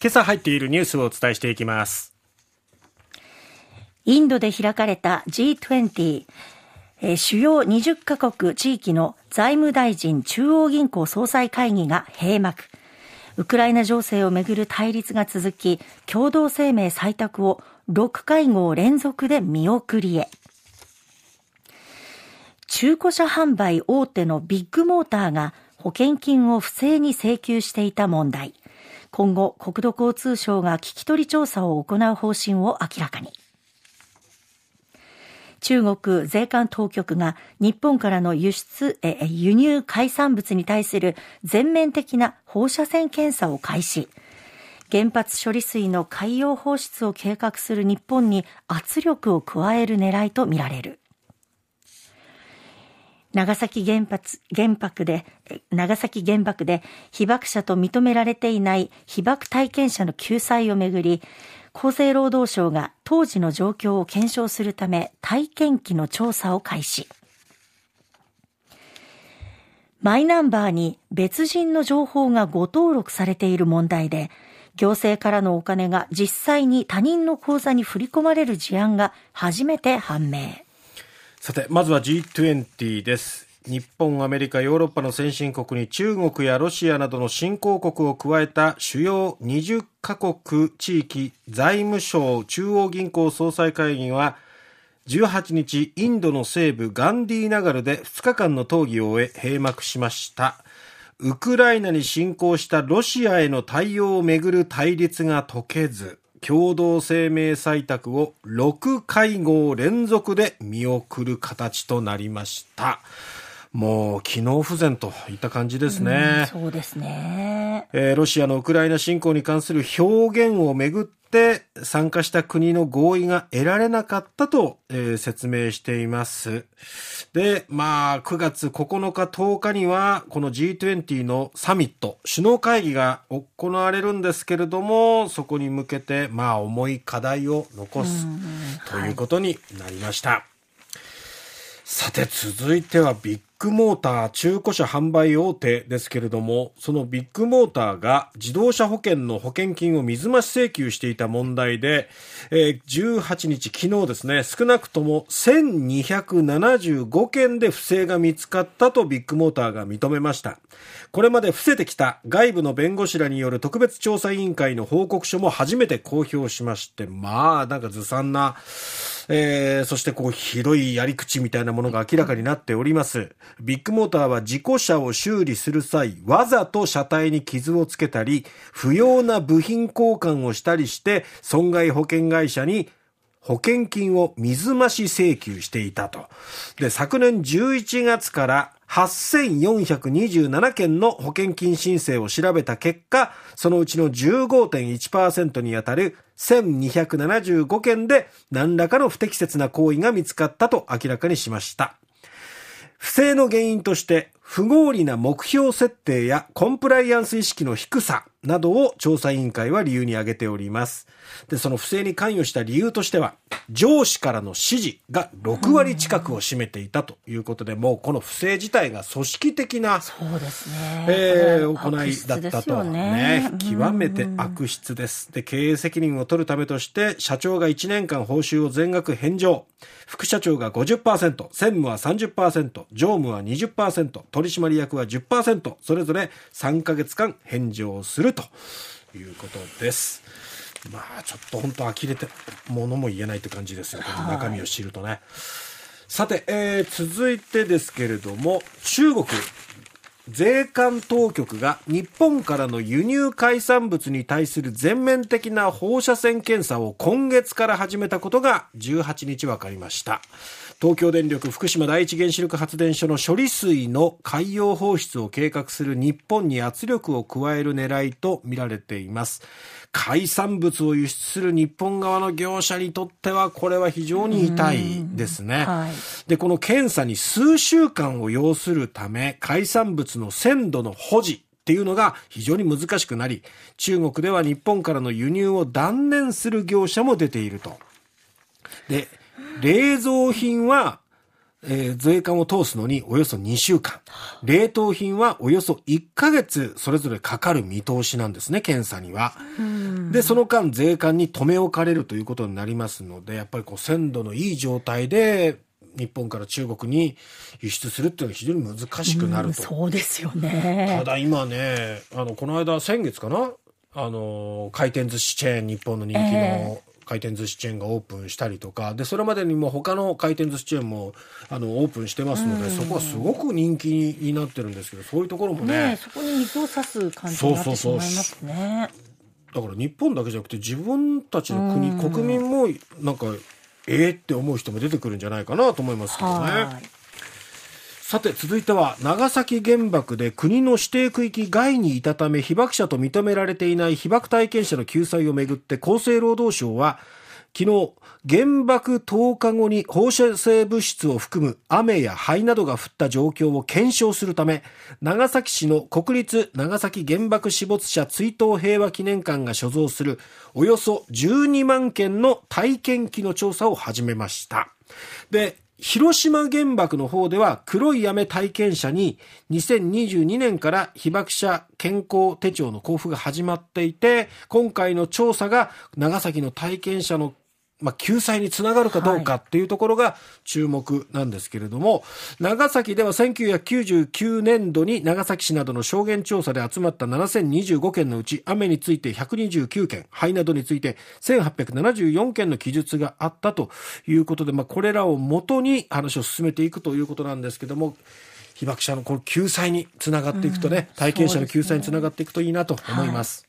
今朝入っているニュースをお伝えしていきます。インドで開かれた G20、えー、主要20カ国地域の財務大臣中央銀行総裁会議が閉幕。ウクライナ情勢をめぐる対立が続き、共同声明採択を6会合連続で見送りへ。中古車販売大手のビッグモーターが保険金を不正に請求していた問題。今後、国土交通省が聞き取り調査を行う方針を明らかに。中国税関当局が日本からの輸出、え輸入海産物に対する全面的な放射線検査を開始。原発処理水の海洋放出を計画する日本に圧力を加える狙いとみられる。長崎原発、原爆で、長崎原爆で被爆者と認められていない被爆体験者の救済をめぐり、厚生労働省が当時の状況を検証するため体験記の調査を開始。マイナンバーに別人の情報が誤登録されている問題で、行政からのお金が実際に他人の口座に振り込まれる事案が初めて判明。さて、まずは G20 です。日本、アメリカ、ヨーロッパの先進国に中国やロシアなどの新興国を加えた主要20カ国地域財務省中央銀行総裁会議は18日、インドの西部ガンディーナガルで2日間の討議を終え閉幕しました。ウクライナに侵攻したロシアへの対応をめぐる対立が解けず、共同声明採択を6会合連続で見送る形となりました。もう機能不全といった感じですね。うそうですね、えー、ロシアのウクライナ侵攻に関する表現をめぐって参加した国の合意が得られなかったと、えー、説明しています。で、まあ、9月9日10日には、この G20 のサミット、首脳会議が行われるんですけれども、そこに向けて、まあ、重い課題を残すということになりました。はいさて続いてはビッグモーター中古車販売大手ですけれども、そのビッグモーターが自動車保険の保険金を水増し請求していた問題で、18日昨日ですね、少なくとも1275件で不正が見つかったとビッグモーターが認めました。これまで伏せてきた外部の弁護士らによる特別調査委員会の報告書も初めて公表しまして、まあ、なんかずさんな、えー、そしてこう、広いやり口みたいなものが明らかになっております。ビッグモーターは事故車を修理する際、わざと車体に傷をつけたり、不要な部品交換をしたりして、損害保険会社に保険金を水増し請求していたと。で、昨年11月から8427件の保険金申請を調べた結果、そのうちの15.1%にあたる1275件で何らかの不適切な行為が見つかったと明らかにしました。不正の原因として不合理な目標設定やコンプライアンス意識の低さなどを調査委員会は理由に挙げております。で、その不正に関与した理由としては、上司からの指示が6割近くを占めていたということで、もうこの不正自体が組織的な、そうですね。えー、行いだったと。ね。極めて悪質です。で、経営責任を取るためとして、社長が1年間報酬を全額返上。副社長が50%、専務は30%、常務は20%、取締役は10%、それぞれ3ヶ月間返上するということです。まあ、ちょっと本当呆れて、ものも言えないって感じですよ。この中身を知るとね。さて、えー、続いてですけれども、中国、税関当局が日本からの輸入海産物に対する全面的な放射線検査を今月から始めたことが18日分かりました。東京電力福島第一原子力発電所の処理水の海洋放出を計画する日本に圧力を加える狙いとみられています。海産物を輸出する日本側の業者にとってはこれは非常に痛いですね。はい、で、この検査に数週間を要するため海産物の鮮度の保持っていうのが非常に難しくなり、中国では日本からの輸入を断念する業者も出ていると。で、冷蔵品はえー税関を通すのにおよそ2週間。冷凍品はおよそ1ヶ月それぞれかかる見通しなんですね、検査には。で、その間税関に留め置かれるということになりますので、やっぱりこう鮮度のいい状態で日本から中国に輸出するっていうのは非常に難しくなると。そうですよねた。だ今ね、あの、この間、先月かな？あの、回転寿司チェーン、日本の人気の回転寿司チェーンがオープンしたりとか、で、それまでにも他の回転寿司チェーンも、あの、オープンしてますので、そこはすごく人気になってるんですけど、そういうところもね、ねそこに水を差す感じになってしまいますね。だから日本だけじゃなくて自分たちの国、国民もなんか、ええって思う人も出てくるんじゃないかなと思いますけどね。はい。さて続いては長崎原爆で国の指定区域外にいたため被爆者と認められていない被爆体験者の救済をめぐって厚生労働省は昨日原爆10日後に放射性物質を含む雨や灰などが降った状況を検証するため長崎市の国立長崎原爆死没者追悼平和記念館が所蔵するおよそ12万件の体験記の調査を始めました。で広島原爆の方では黒い雨体験者に2022年から被爆者健康手帳の交付が始まっていて、今回の調査が長崎の体験者のまあ、救済につながるかどうかっていうところが注目なんですけれども、長崎では1999年度に長崎市などの証言調査で集まった7025件のうち、雨について129件、灰などについて1874件の記述があったということで、まあ、これらをもとに話を進めていくということなんですけども、被爆者のこの救済につながっていくとね、体験者の救済につながっていくといいなと思います。